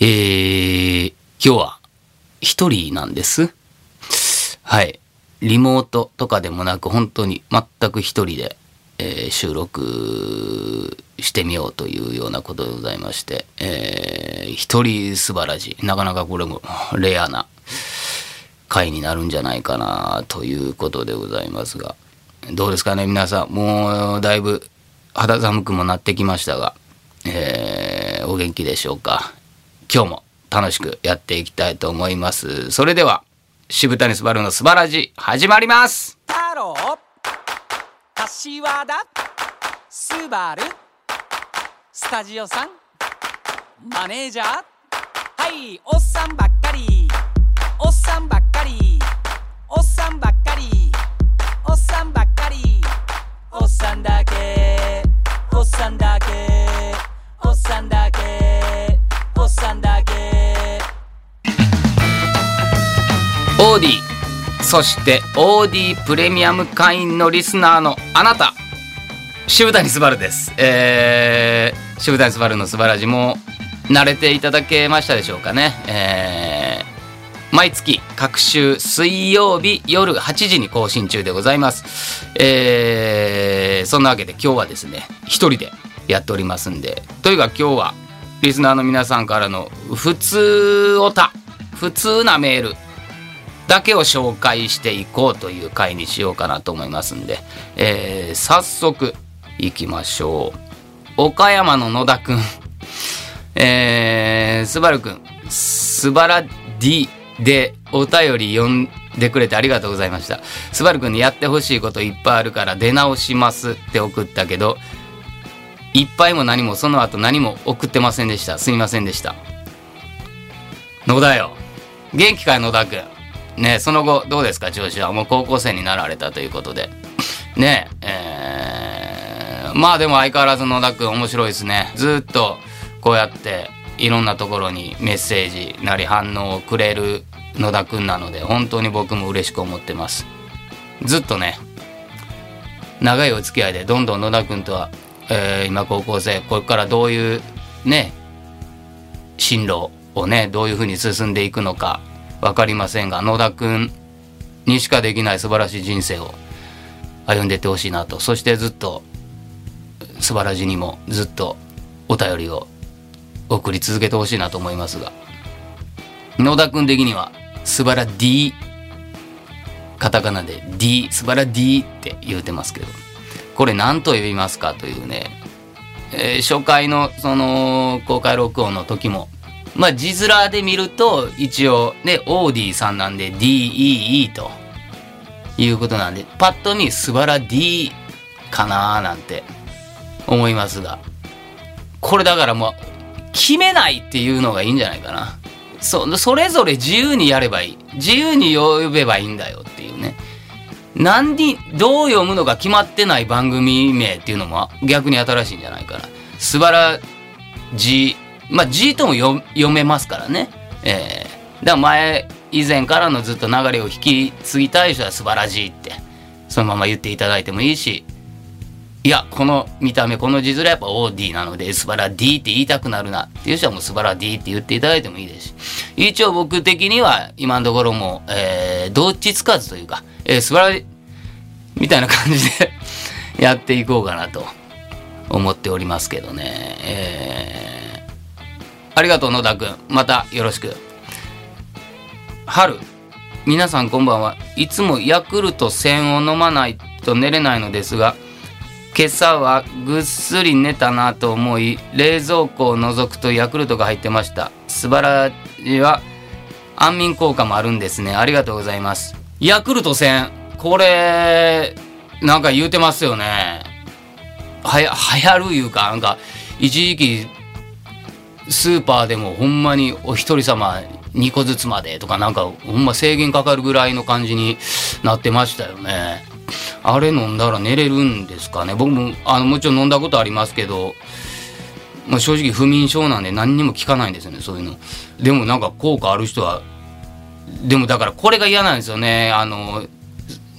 えー、今日は一人なんです。はい。リモートとかでもなく、本当に全く一人で、えー収録してみようというようなことでございまして、えー一人素晴らしい。なかなかこれもレアな回になるんじゃないかなということでございますが、どうですかね、皆さん。もうだいぶ肌寒くもなってきましたが、えーお元気でしょうか？今日も楽しくやっていきたいと思います。それでは、渋谷すばるのすばらじ始まります。太郎。柏田。スバル。スタジオさん。マネージャー。はいおっさんばっかり。おっさんばっかり。おっさんばっかり。おっさんばっかり。おっさんだけ。おっさんだけ。おっさんだけ。おっさんだけ。オーディそしてオーディプレミアム会員のリスナーのあなた。渋谷すばるです。えー、渋谷すばるのすばらじも慣れていただけましたでしょうかね。えー、毎月各週水曜日夜8時に更新中でございます。えー、そんなわけで今日はですね一人でやっておりますんで。というか今日はリスナーの皆さんからの普通おた普通なメールだけを紹介していこうという回にしようかなと思いますんで、えー早速いきましょう。岡山の野田くん。えー、すばるくん。すばら D でお便り読んでくれてありがとうございました。すばるくんにやってほしいこといっぱいあるから出直しますって送ったけどいっぱいも何もその後何も送ってませんでした。すみませんでした。野田よ。元気かい野田くんねその後どうですか？調子は。もう高校生になられたということで。ねえーまあでも相変わらず野田くん面白いですね。ずっとこうやっていろんなところにメッセージなり反応をくれる野田くんなので本当に僕も嬉しく思ってます。ずっとね長いお付き合いでどんどん野田くんとは、えー今高校生これからどういうね進路をねどういうふうに進んでいくのか分かりませんが野田くんにしかできない素晴らしい人生を歩んでいってほしいなと。そしてずっと素晴らしにもずっとお便りを送り続けてほしいなと思いますが野田くん的には素晴ら D カタカナで D 素晴ら D って言うてますけど。これ何と呼びますかというね、えー初回のその公開録音の時も。まあ字面で見ると一応ねオーディさんなんで DEE ということなんでパッと見素晴ら D かなーなんて思いますが。これだからもう決めないっていうのがいいんじゃないかな。そそれぞれ自由にやればいい。自由に呼べばいいんだよっていうね。何にどう読むのか決まってない番組名っていうのも逆に新しいんじゃないかな。素晴らじまあじとも読めますからね。えー、だから前以前からのずっと流れを引き継ぎたい人は素晴らじいってそのまま言っていただいてもいいしいやこの見た目この字面やっぱ OD なのでスバラ D って言いたくなるな。っていう人はもうスバラ D って言っていただいてもいいですし。一応僕的には今のところもう、えー、どっちつかずというか、えー、スバラみたいな感じで やっていこうかなと思っておりますけどね。えー、ありがとう野田くんまたよろしく。春皆さんこんばんは。いつもヤクルト1000を飲まないと寝れないのですが今朝はぐっすり寝たなと思い冷蔵庫を覗くとヤクルトが入ってました。素晴らしいは安眠効果もあるんですね。ありがとうございます。ヤクルト1000これなんか言うてますよね。はや流行るいうかなんか一時期スーパーでもほんまにお一人様2個ずつまでとかなんかほんま制限かかるぐらいの感じになってましたよね。あれ飲んだら寝れるんですかね。僕もあのもちろん飲んだことありますけど、まあ、正直不眠症なんで何にも効かないんですよねそういうの。でもなんか効果ある人はでもだからこれが嫌なんですよね。あの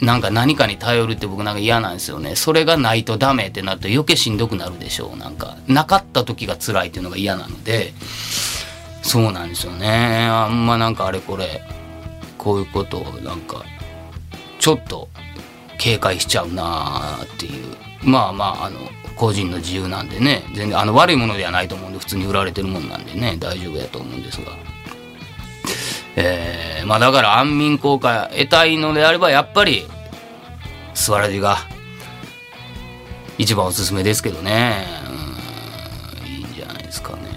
なんか何かに頼るって僕なんか嫌なんですよね。それがないとダメってなると余計しんどくなるでしょう。なんかなかった時が辛いっていうのが嫌なのでそうなんですよね。あんまなんかあれこれこういうことをなんかちょっと警戒しちゃうなっていう。まあまああの個人の自由なんでね。全然あの悪いものではないと思うんで普通に売られてるもんなんでね。大丈夫やと思うんですが。えー、まあだから安眠効果得たいのであればやっぱりスワラジが一番おすすめですけどね。うんいいんじゃないですかね。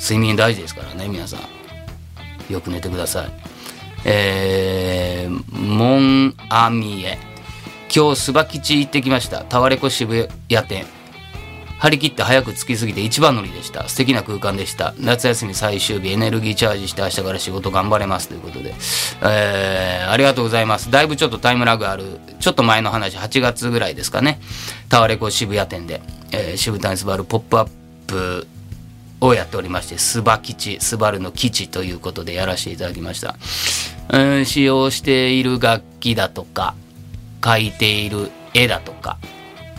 睡眠大事ですからね皆さん。よく寝てください。えー、モンアミエ今日スバ吉行ってきました。タワレコ渋谷店。張り切って早く着きすぎて一番乗りでした。素敵な空間でした。夏休み最終日エネルギーチャージして明日から仕事頑張れますということで、えー、ありがとうございます。だいぶちょっとタイムラグある。ちょっと前の話8月ぐらいですかね。タワレコ渋谷店で、えー、渋谷スバルポップアップをやっておりまして、スバ吉、スバルの基地ということでやらせていただきました。うん、使用している楽器だとか、描いている絵だとか、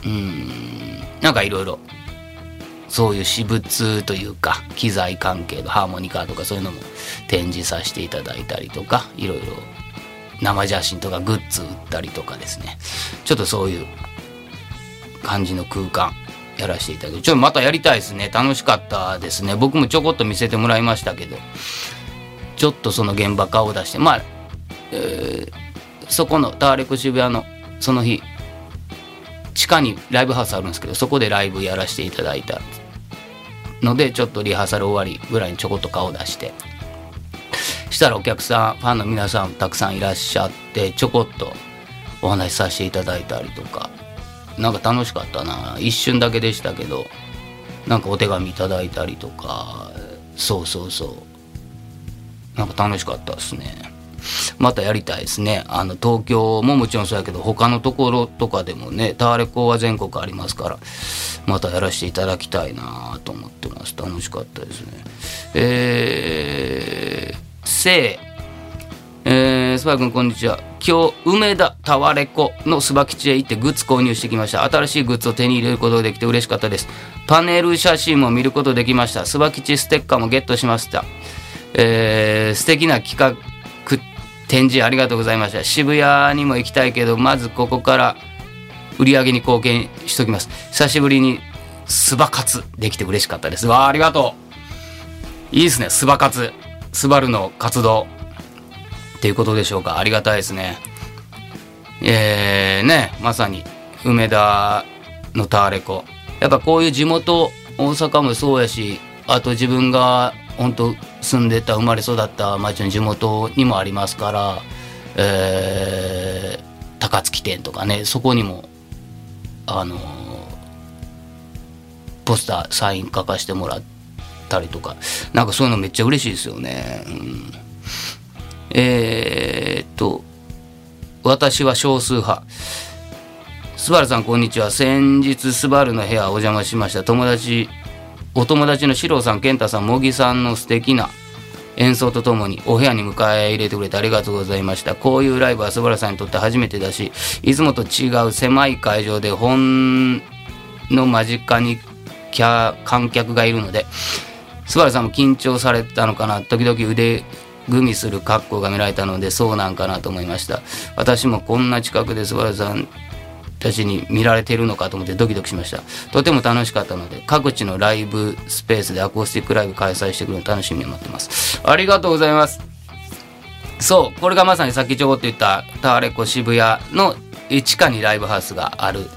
うん、なんかいろいろ。そういう私物というか機材関係のハーモニカとかそういうのも展示させていただいたりとかいろいろ。生写真とかグッズ売ったりとかですね。ちょっとそういう感じの空間やらせていただきちょっとまたやりたいですね。楽しかったですね。僕もちょこっと見せてもらいましたけど。ちょっとその現場顔を出してまあ、えー、そこのターレコ渋谷のその日地下にライブハウスあるんですけどそこでライブやらせていただいたのでちょっとリハーサル終わりぐらいにちょこっと顔出して。したらお客さんファンの皆さんたくさんいらっしゃってちょこっとお話しさせていただいたりとか。なんか楽しかったな。一瞬だけでしたけどなんかお手紙いただいたりとか。そうそうそう。なんか楽しかったですね。またやりたいですね。あの東京ももちろんそうやけど他のところとかでもねタワレコは全国ありますからまたやらせていただきたいなと思ってます。楽しかったですね。えー、せい。えー、スパイ君こんにちは。今日梅田タワレコのスバ吉へ行ってグッズ購入してきました。新しいグッズを手に入れることができて嬉しかったです。パネル写真も見ることできました。スバ吉ステッカーもゲットしました。えー、素敵な企画展示ありがとうございました。渋谷にも行きたいけどまずここから売り上げに貢献しときます。久しぶりにスバ活できて嬉しかったです。わあありがとう。いいですね。スバ活。スバルの活動っていうことでしょうか。ありがたいですね。えー、ねまさに梅田のターレコ。やっぱこういう地元大阪もそうやしあと自分が本当住んでた生まれ育った町の地元にもありますから、えー、高槻店とかねそこにもあのポスターサイン書かしてもらったりとかなんかそういうのめっちゃ嬉しいですよね。うん、えー、っと私は少数派。スバルさんこんにちは。先日スバルの部屋お邪魔しました。友達お友達の四郎さん健太さん茂木さんの素敵な演奏とともにお部屋に迎え入れてくれてありがとうございました。こういうライブは素晴らさんにとって初めてだしいつもと違う狭い会場で本の間近に観客がいるので素晴らさんも緊張されたのかな？時々腕組みする格好が見られたのでそうなんかなと思いました。私もこんな近くで素晴らさんたちに見られているのかと思ってドキドキしました。とても楽しかったので各地のライブスペースでアコースティックライブ開催してくるの楽しみに待ってます。ありがとうございます。そうこれがまさにさっきちょこっと言ったタワレコ渋谷の地下にライブハウスがある。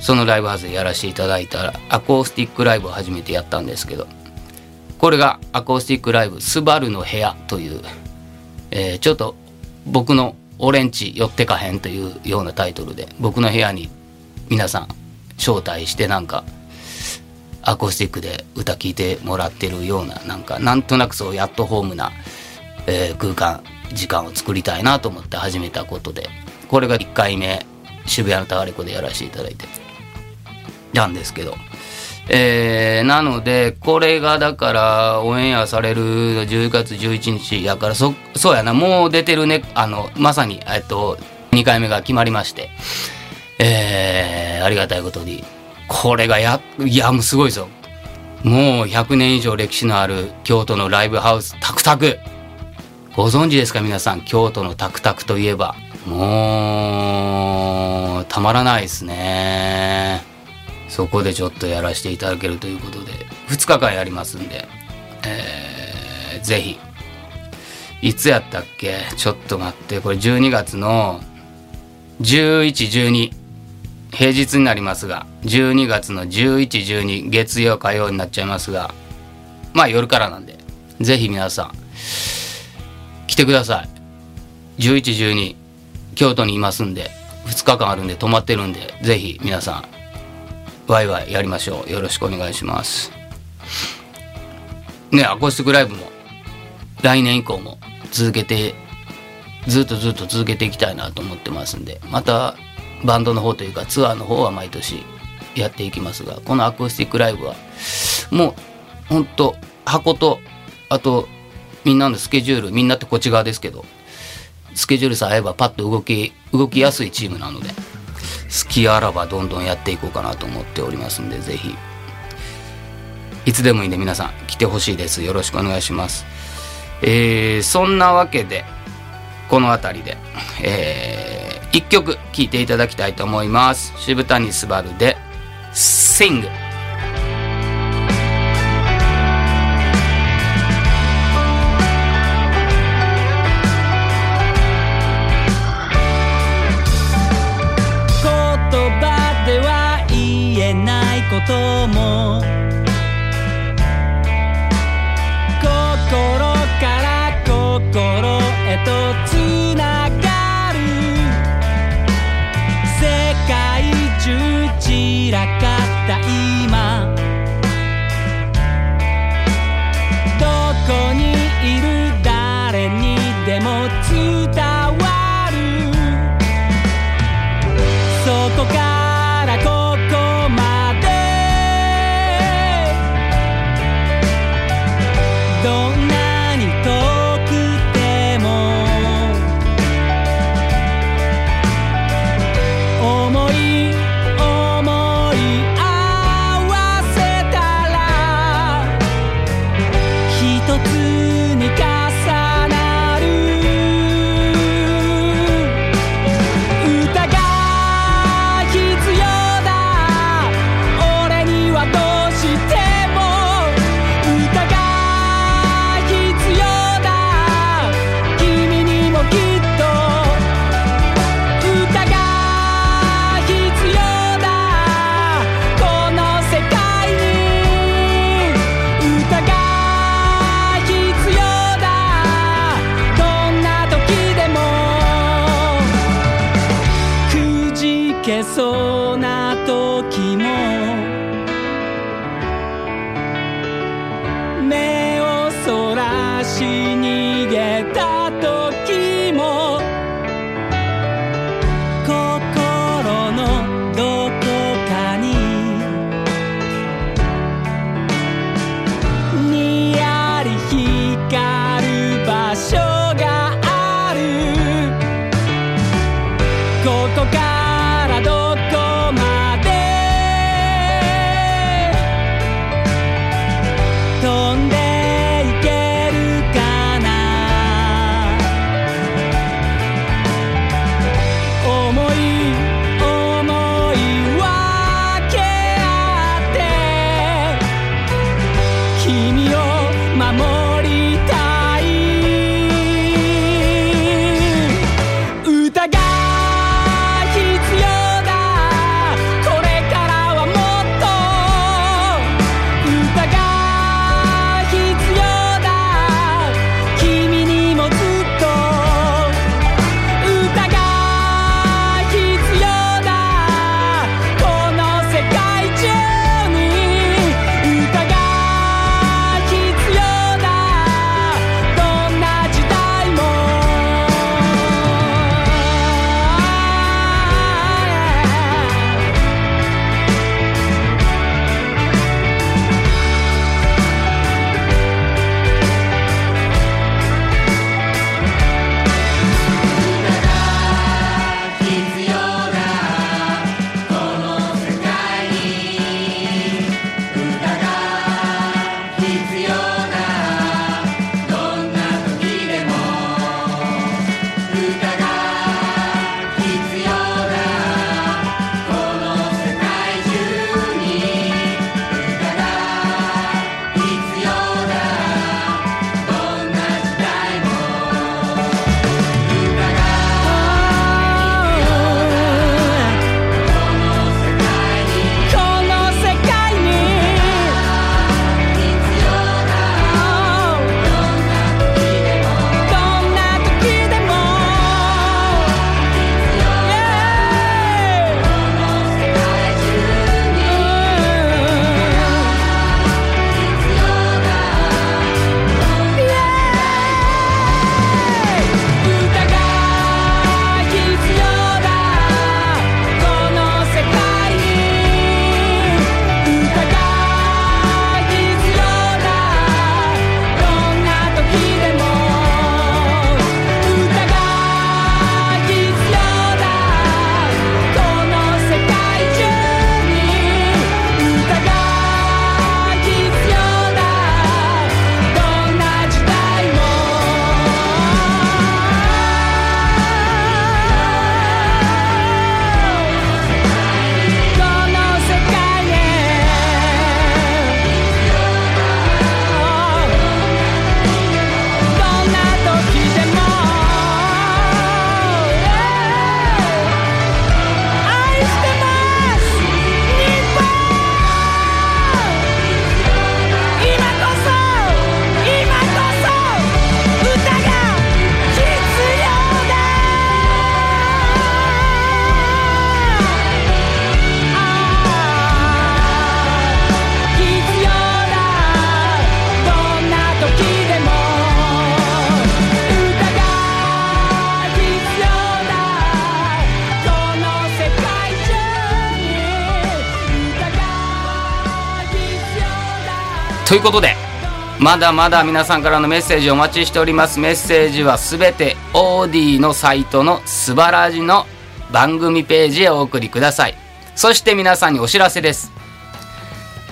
そのライブハウスでやらせていただいたらアコースティックライブを初めてやったんですけどこれがアコースティックライブ「スバルの部屋」という、えー、ちょっと僕の俺んち寄ってかへんというようなタイトルで僕の部屋に皆さん招待してなんかアコースティックで歌聴いてもらってるようななんかなんとなくそうやっとホームな、えー、空間時間を作りたいなと思って始めたことでこれが1回目渋谷のタワレコでやらせていただいてなんですけどえー、なので、これがだから、オンエアされる10月11日やから、そ、そうやな、もう出てるね、あの、まさに、えっと、2回目が決まりまして、えー、ありがたいことに、これがや、いや、もうすごいですよ。もう100年以上歴史のある京都のライブハウス、タクタク。ご存知ですか皆さん、京都のタクタクといえば。もう、たまらないですね。そこでちょっとやらせていただけるということで、2日間やりますんで、えー、ぜひ。いつやったっけ？ちょっと待って、これ12月の11、12。平日になりますが、12月の11、12、月曜、火曜になっちゃいますが、まあ夜からなんで、ぜひ皆さん、来てください。11、12、京都にいますんで、2日間あるんで泊まってるんで、ぜひ皆さん、ワイワイやりましょう。よろしくお願いします。ね、アコースティックライブも、来年以降も続けて、ずっとずっと続けていきたいなと思ってますんで、また、バンドの方というかツアーの方は毎年やっていきますがこのアコースティックライブはもうほんと箱とあとみんなのスケジュールみんなってこっち側ですけどスケジュールさえ合えばパッと動き動きやすいチームなので好きあらばどんどんやっていこうかなと思っておりますんでぜひ。いつでもいいんで皆さん来てほしいです。よろしくお願いします。えー、そんなわけでこの辺りでえー一曲聴いていただきたいと思います。渋谷すばるで「Sing」ということでまだまだ皆さんからのメッセージをお待ちしております。メッセージはすべて OD のサイトのすばらじの番組ページへお送りください。そして皆さんにお知らせです。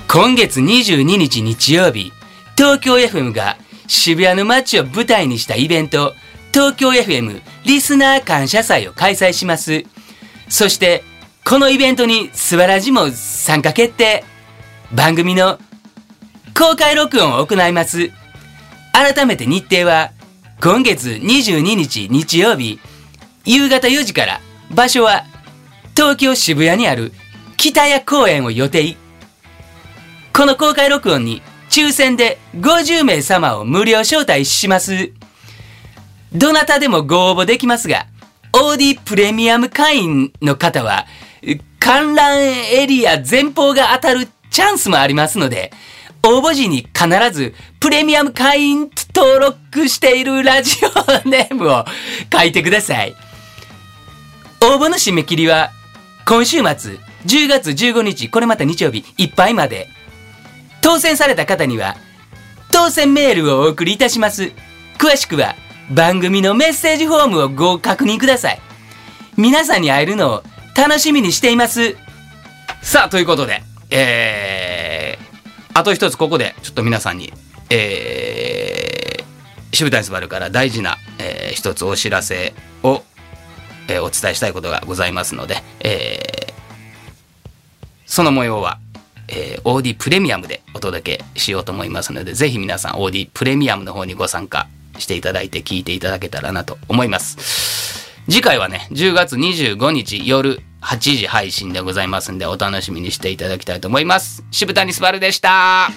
今月22日日曜日東京 FM が渋谷の街を舞台にしたイベント東京 FM リスナー感謝祭を開催します。そしてこのイベントにすばらじも参加決定。番組の公開録音を行います。改めて日程は、今月22日日曜日、夕方4時から、場所は、東京渋谷にある北谷公園を予定。この公開録音に、抽選で50名様を無料招待します。どなたでもご応募できますが、OD プレミアム会員の方は、観覧エリア前方が当たるチャンスもありますので、応募時に必ずプレミアム会員登録しているラジオネームを書いてください。応募の締め切りは今週末10月15日、これまた日曜日いっぱいまで。当選された方には当選メールをお送りいたします。詳しくは番組のメッセージフォームをご確認ください。皆さんに会えるのを楽しみにしています。さあ、ということで、えー、あと一つここでちょっと皆さんに、えー、渋谷スバルから大事な、えー、一つお知らせを、えー、お伝えしたいことがございますので、えー、その模様は、えー、OD プレミアムでお届けしようと思いますので、ぜひ皆さん OD プレミアムの方にご参加していただいて聞いていただけたらなと思います。次回はね、10月25日夜8時配信でございますんで、お楽しみにしていただきたいと思います。渋谷スバルでした。